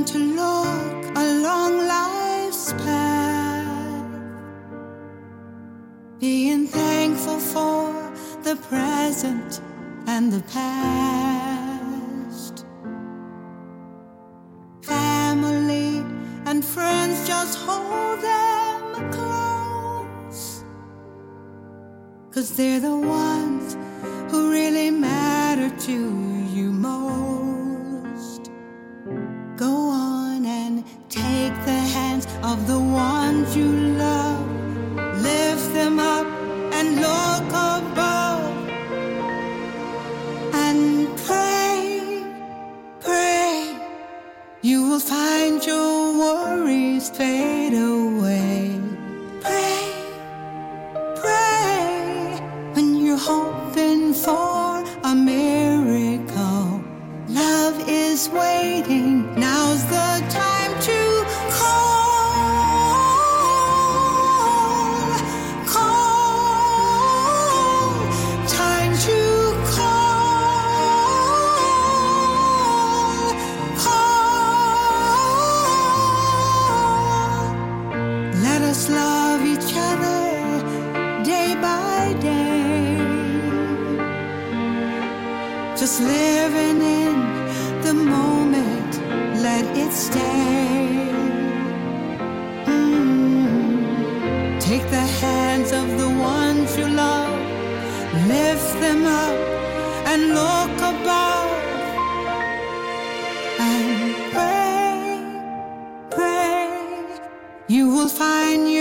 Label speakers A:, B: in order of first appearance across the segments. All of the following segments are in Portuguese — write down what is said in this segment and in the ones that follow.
A: time to look along life's path, being thankful for the present and the past. Family and friends just hold them close, cause they're the ones who really matter to you. hands of the ones you love. Lift them up and look above. And pray, pray, you will find your.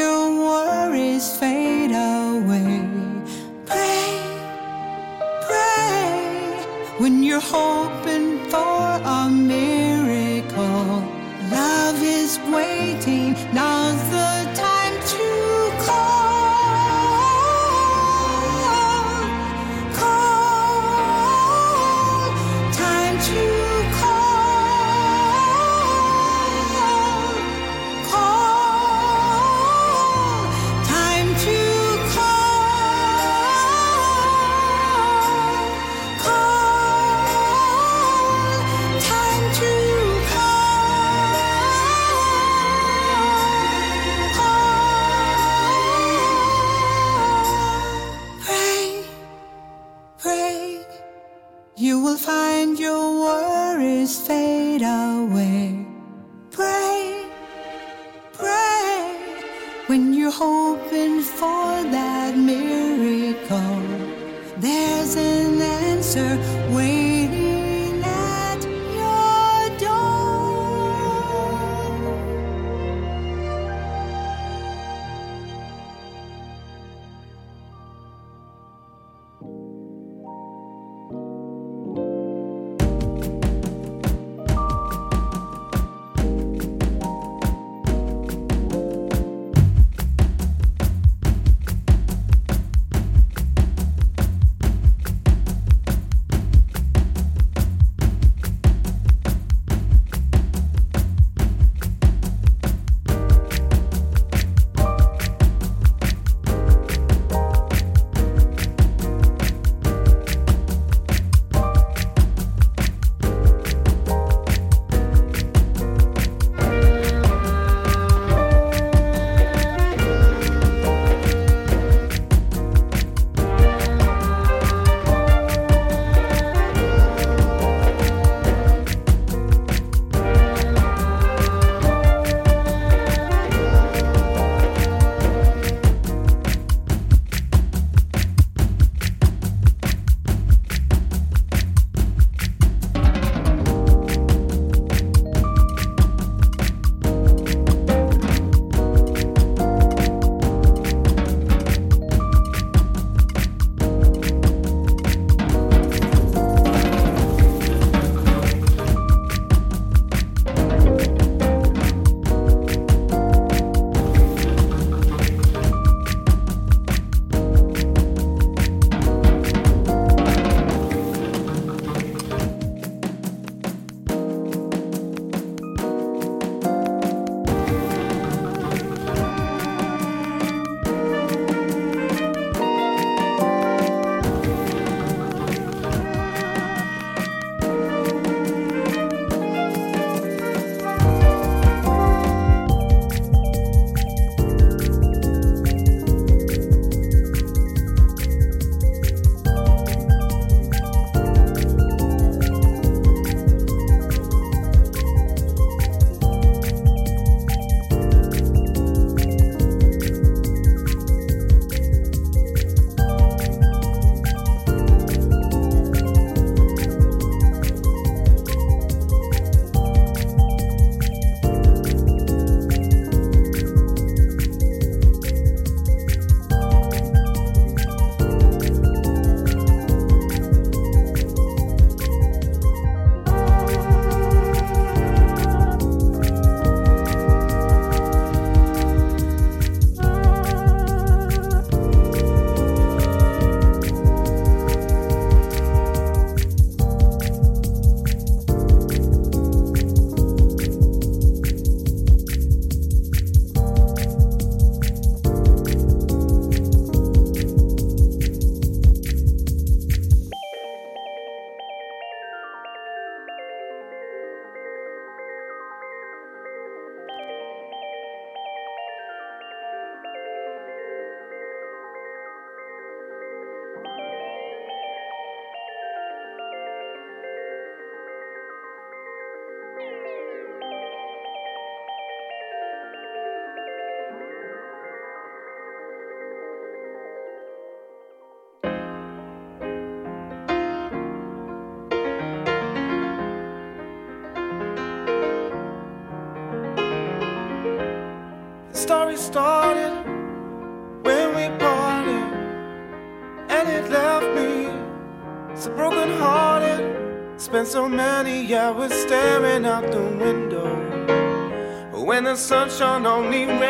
A: Sunshine only red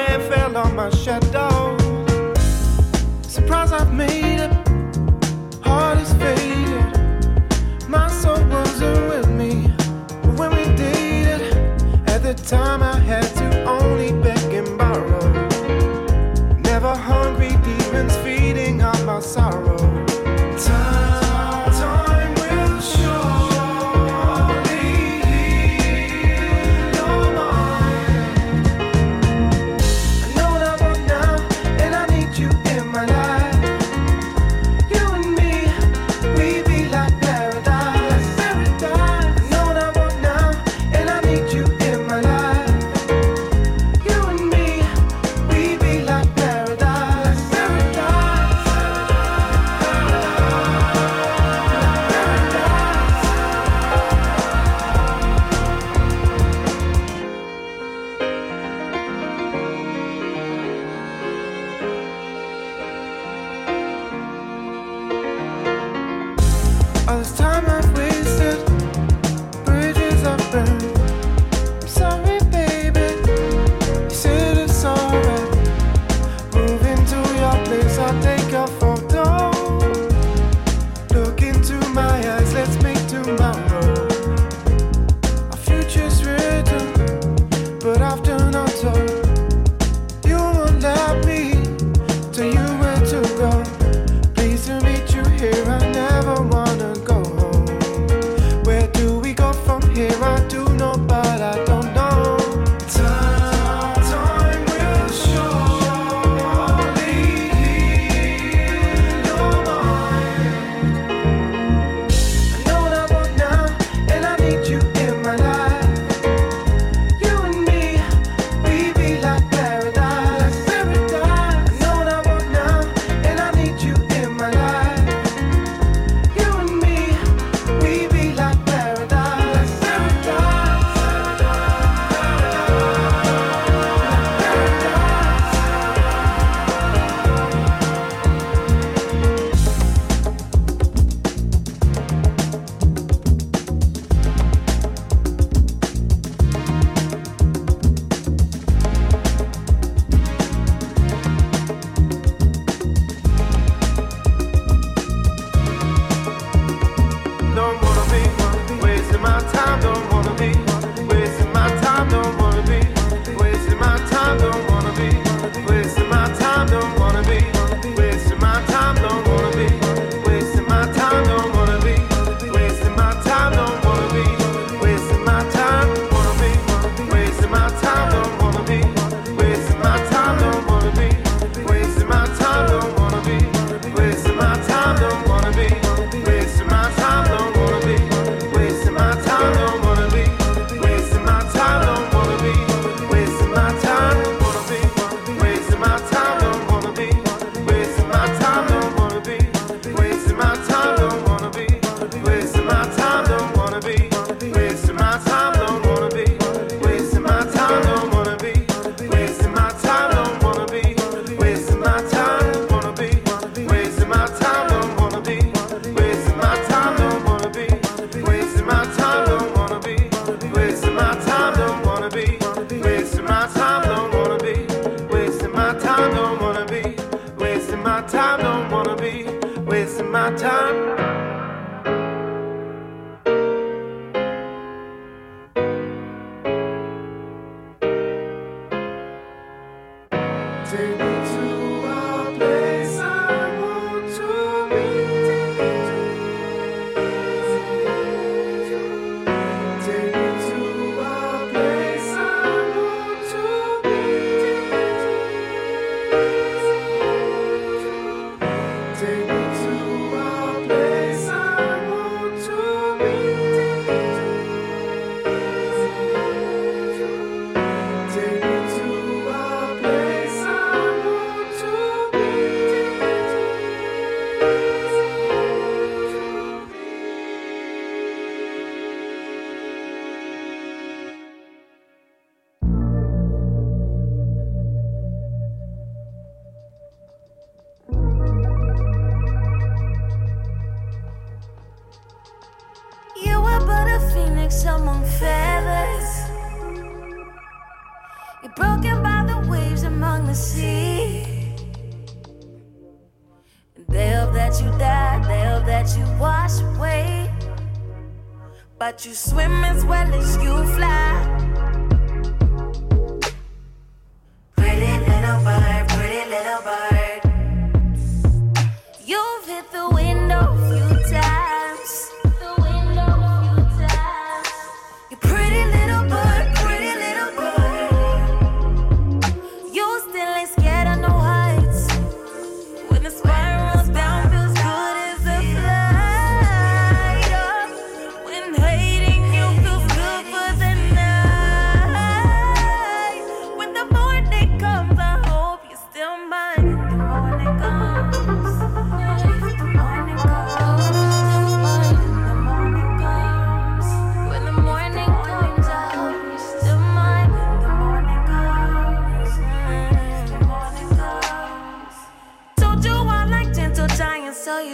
A: to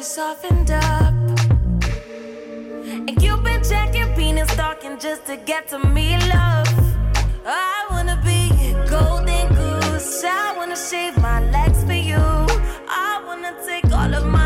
A: softened up. And you've been checking penis talking just to get to
B: me, love. I wanna be a golden goose. I wanna shave my legs for you. I wanna take all of my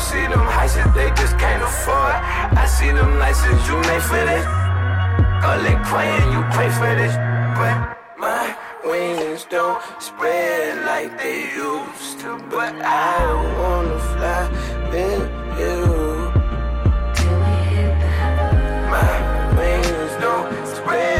B: I see them heights that they just can't afford. I see them nights you make for this. All they crying, you pray for this. But my
C: wings don't spread like they used to. But
D: I wanna fly with you. My
E: wings don't spread.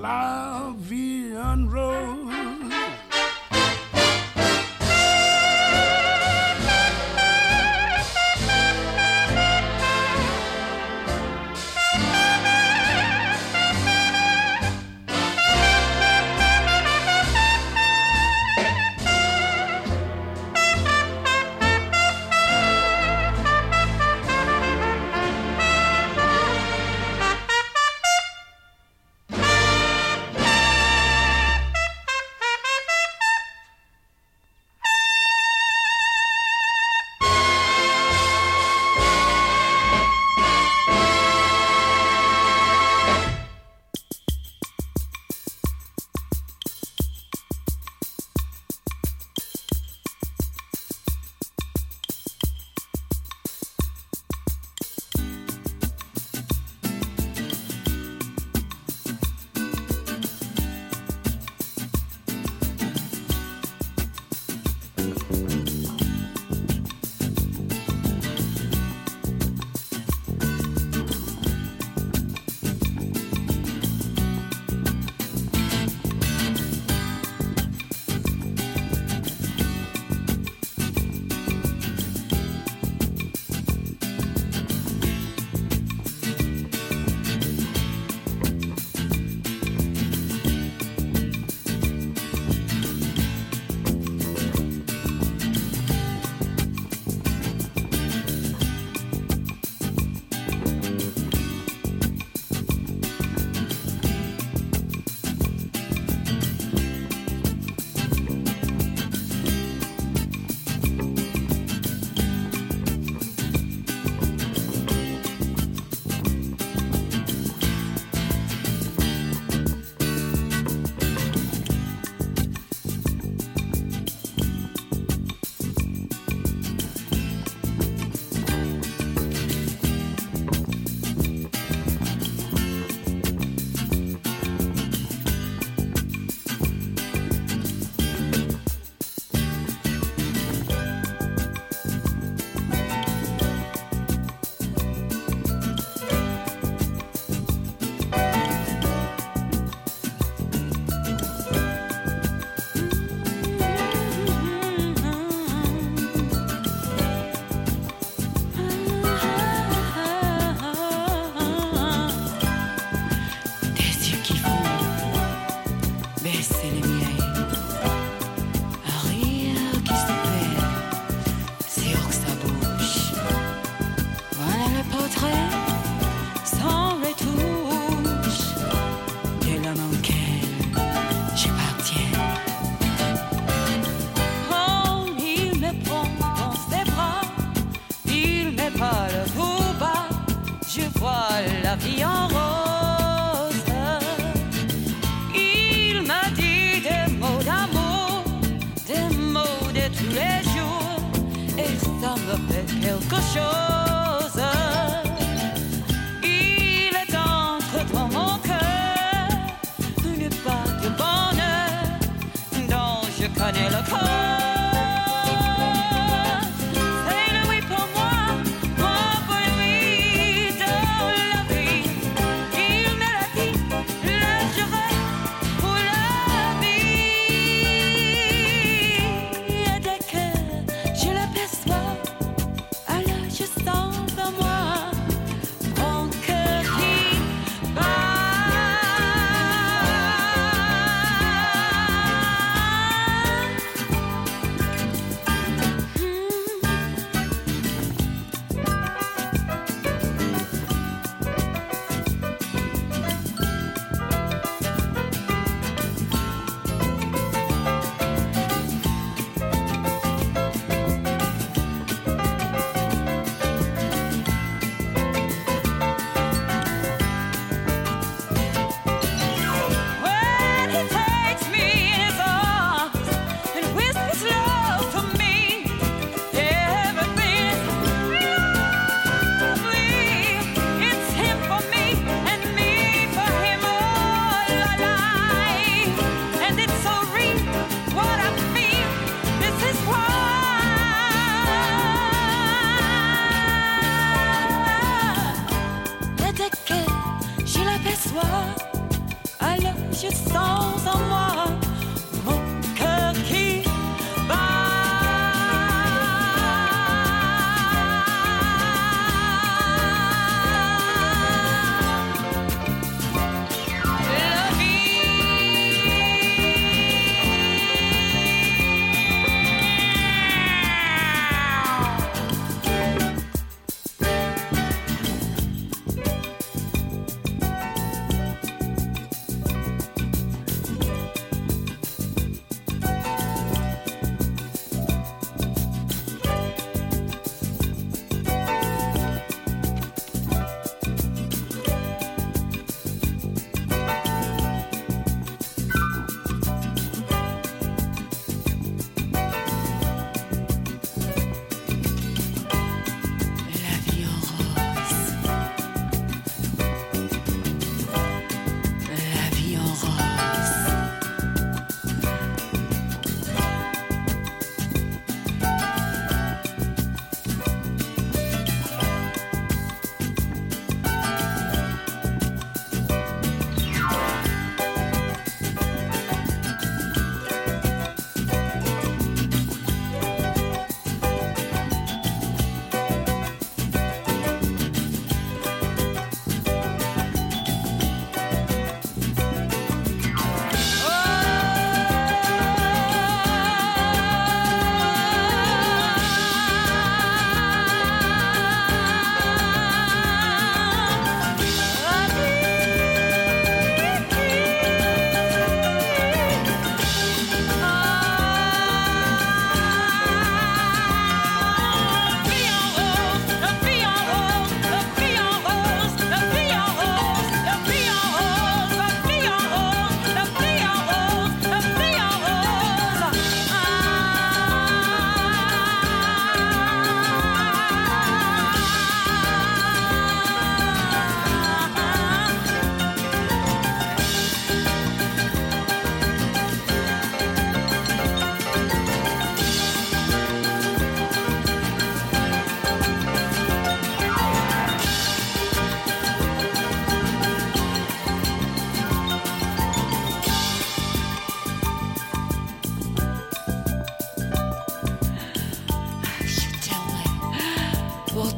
E: la vie.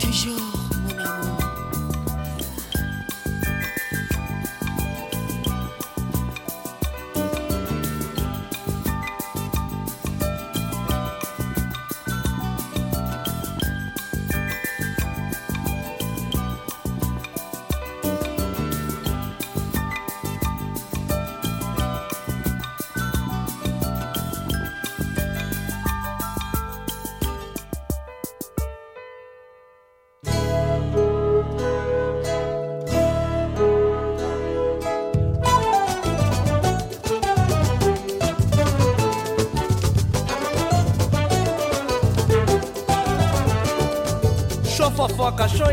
D: Toujours,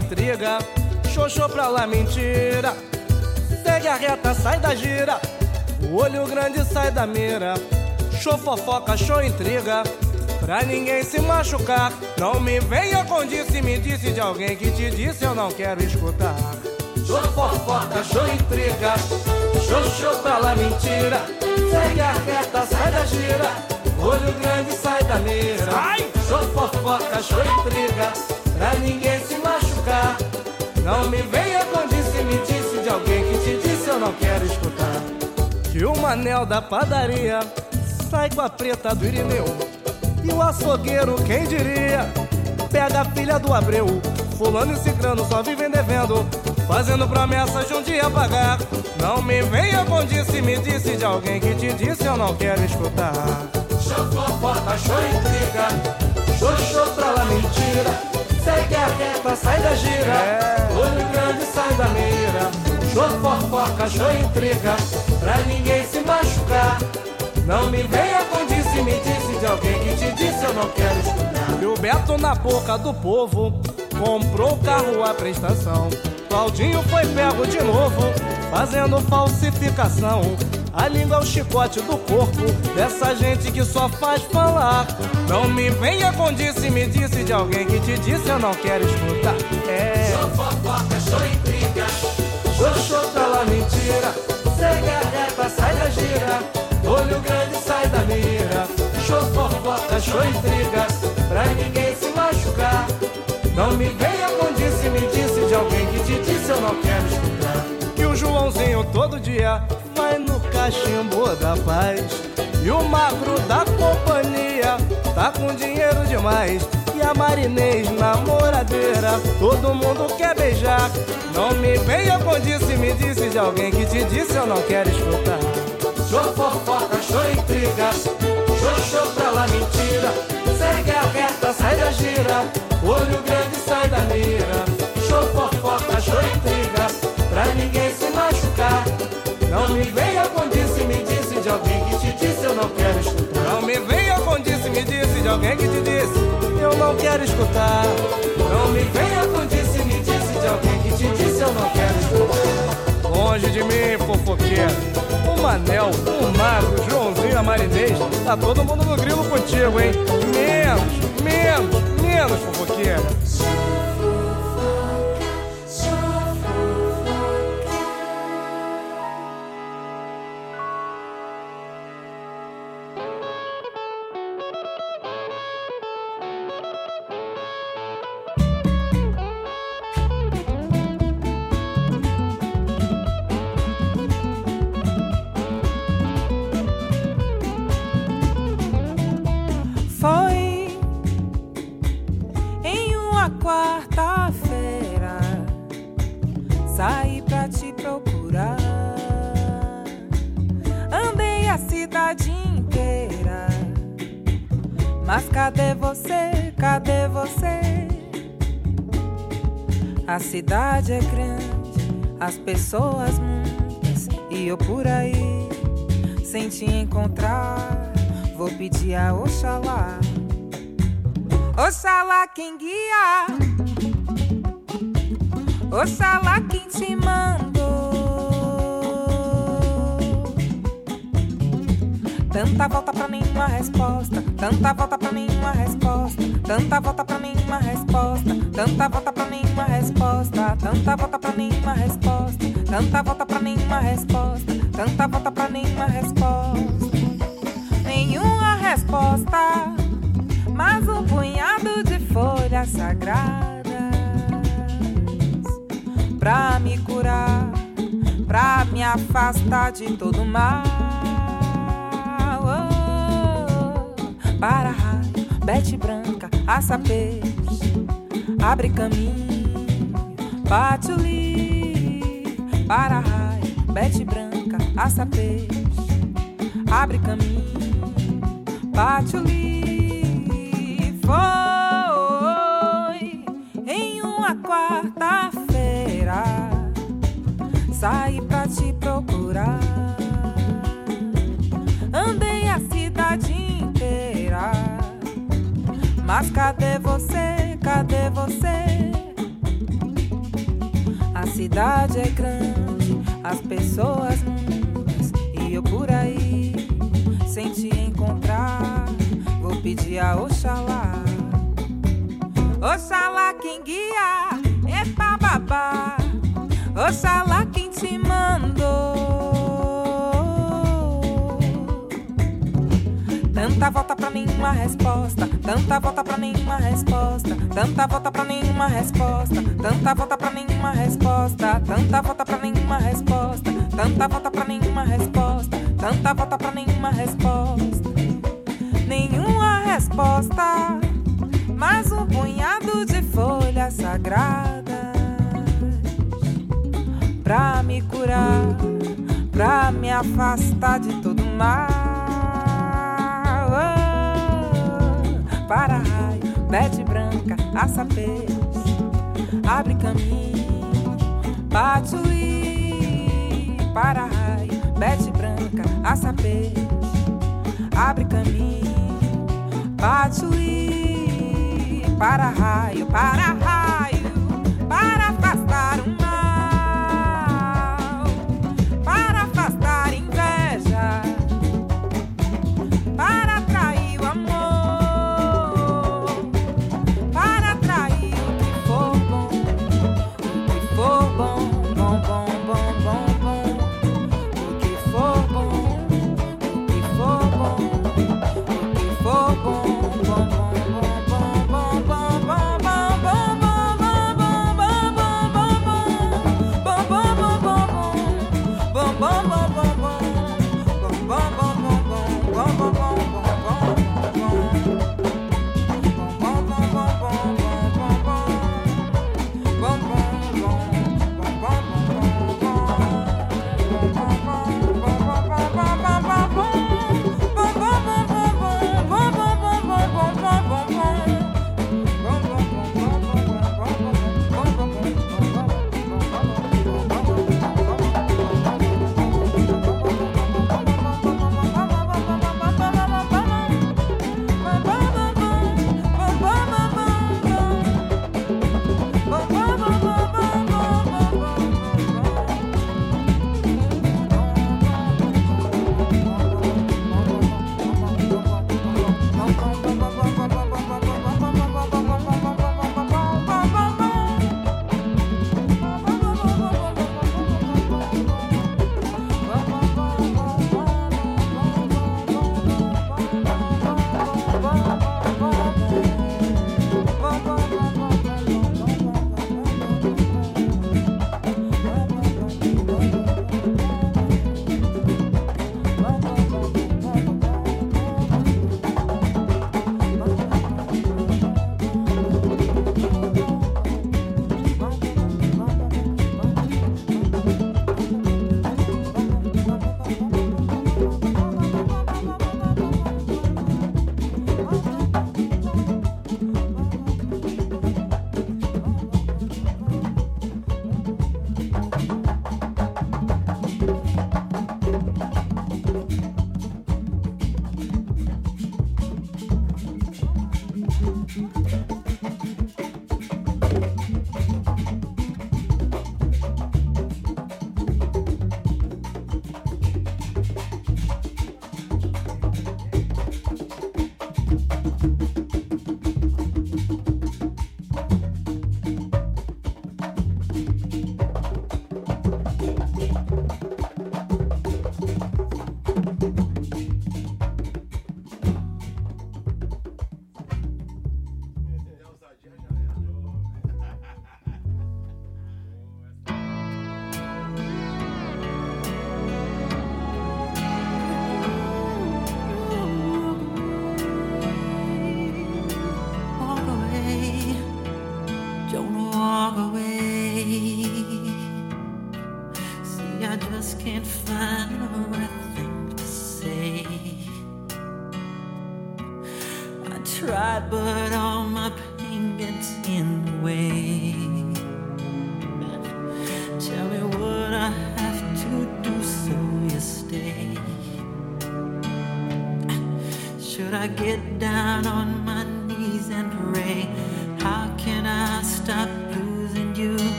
F: intriga, show pra lá mentira. Segue a reta, sai da gira, o olho grande sai da mira. Show fofoca, show intriga, pra ninguém se machucar. Não me venha com disse, me disse de alguém que te disse eu não quero escutar. Show fofoca, show intriga, show show pra lá mentira. Segue a reta, sai da gira, o olho grande sai da mira. Show fofoca, show intriga, pra ninguém se Não me venha com disse, me disse de alguém que te disse eu não quero escutar. Que o manel da padaria sai com a preta do Irineu. E o açougueiro, quem diria, pega a filha do Abreu. Fulano e ciclano só vivem devendo, fazendo promessas de um dia pagar. Não me venha com disse, me disse de alguém que te disse eu não quero escutar. Show fofoca, show intriga, show show pra lá mentira. Segue a reta, sai da gira, olho grande sai da mira. Show fofoca, show intriga, pra ninguém se machucar. Não me venha com disse, me disse de alguém que te disse eu não quero escutar. E o Beto na boca do povo comprou o carro à prestação. Claudinho foi pego de novo, fazendo falsificação. A língua é o chicote do corpo dessa gente que só faz falar. Não me venha com disse, me disse de alguém que te disse eu não quero escutar. É.
G: Fofoca, show intriga,
F: pela mentira. Segue a reta, sai da gira. Olho grande, sai da mira. Show fofoca, show intriga. Pra ninguém se machucar. Não me venha com disse, me disse de alguém que te disse eu não quero escutar. Joãozinho todo dia vai no cachimbo da paz. E o magro da companhia tá com dinheiro demais. E a Marinês namoradeira, todo mundo quer beijar. Não me venha com disse, me disse de alguém que te disse eu não quero escutar. Show fofoca, show intriga, show show pra lá mentira. Segue a reta, sai da gira, olho grande sai da mira. Ninguém se machucar. Não me venha com disse, me disse de alguém que te disse eu não quero escutar. Não me venha com disse, me disse de alguém que te disse eu não quero escutar. Não me venha com disse, me disse de alguém que te disse eu não quero escutar. Longe de mim, fofoqueiro. O Manel, o Magro, o Joãozinho, a Marinês, tá todo mundo no grilo contigo, hein? Menos, menos, menos, fofoqueiro.
G: Pessoas muitas. E eu por aí, sem te encontrar. Vou pedir a Oxalá. Oxalá quem guia. Oxalá quem te mandou. Tanta volta pra nenhuma resposta. Tanta volta pra nenhuma resposta. Tanta volta pra nenhuma resposta. Tanta volta pra nenhuma resposta. Tanta volta pra nenhuma resposta. Tanta volta pra nenhuma resposta. Tanta volta pra nenhuma resposta nenhuma resposta, mas um punhado de folhas sagradas pra me curar, pra me afastar de todo mal. Oh, para raio, bete branca, aça peixe, abre caminho, bate o li. Para raio, bete branca, aça peixe, abre caminho Patchouli foi em uma quarta-feira. Saí pra te procurar. Andei a cidade inteira. Mas cadê você? Cadê você? Cidade é grande, as pessoas muitas. E eu por aí, sem te encontrar, vou pedir a Oxalá. Oxalá quem guia é babá. Oxalá quem te mandou. Tanta volta pra nenhuma resposta. Tanta volta pra nenhuma resposta. Tanta volta pra nenhuma resposta. Tanta volta pra nenhuma resposta. Tanta volta pra nenhuma resposta. Tanta volta pra nenhuma resposta. Tanta volta pra nenhuma resposta. Nenhuma resposta. Mais um punhado de folhas sagradas pra me curar, pra me afastar de todo mal. Oh, para raio, bete branca, aça peixe, abre caminho, i. Para raio, bete branca, aça peixe, abre caminho, i. Para raio, para raio, para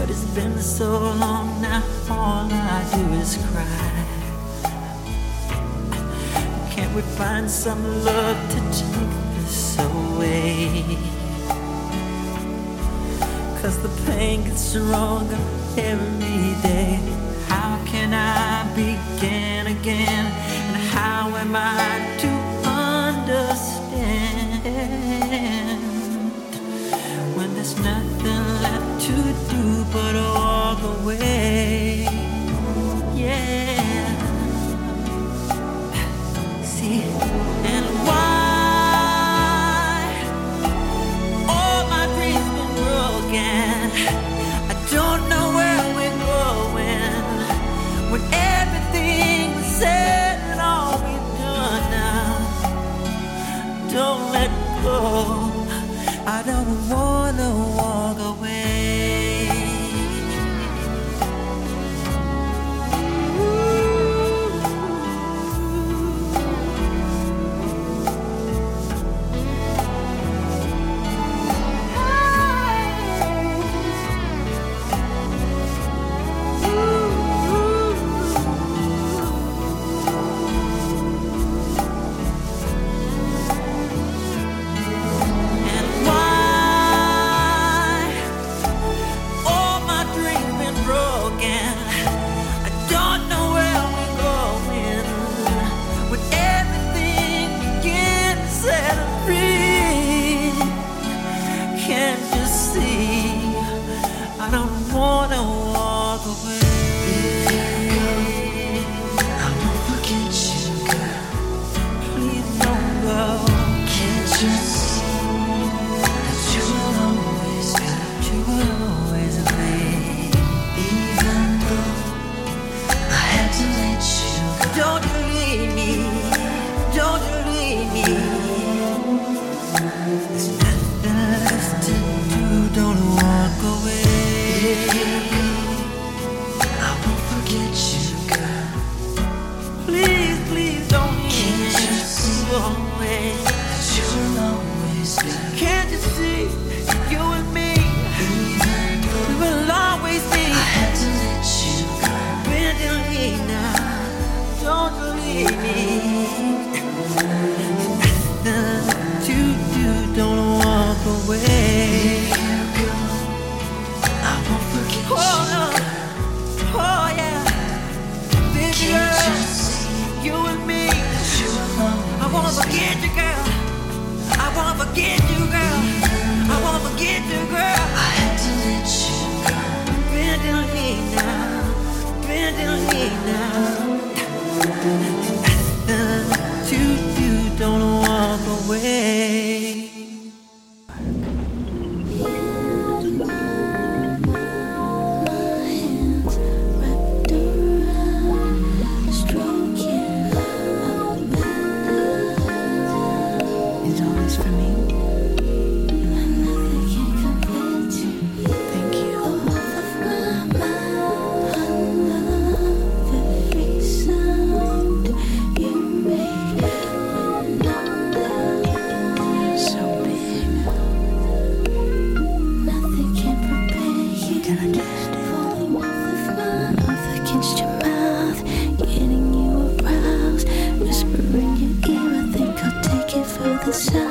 H: But it's been so long now, all I do is cry. Can't we find some love to take this away? Cause the pain gets stronger every day. How can I begin again? And how am I to understand when there's nothing left? to do but walk away. Yeah. See, and why all my dreams been broken? I don't know where we're going when everything is said and all we've done now. Don't let go.
B: sun.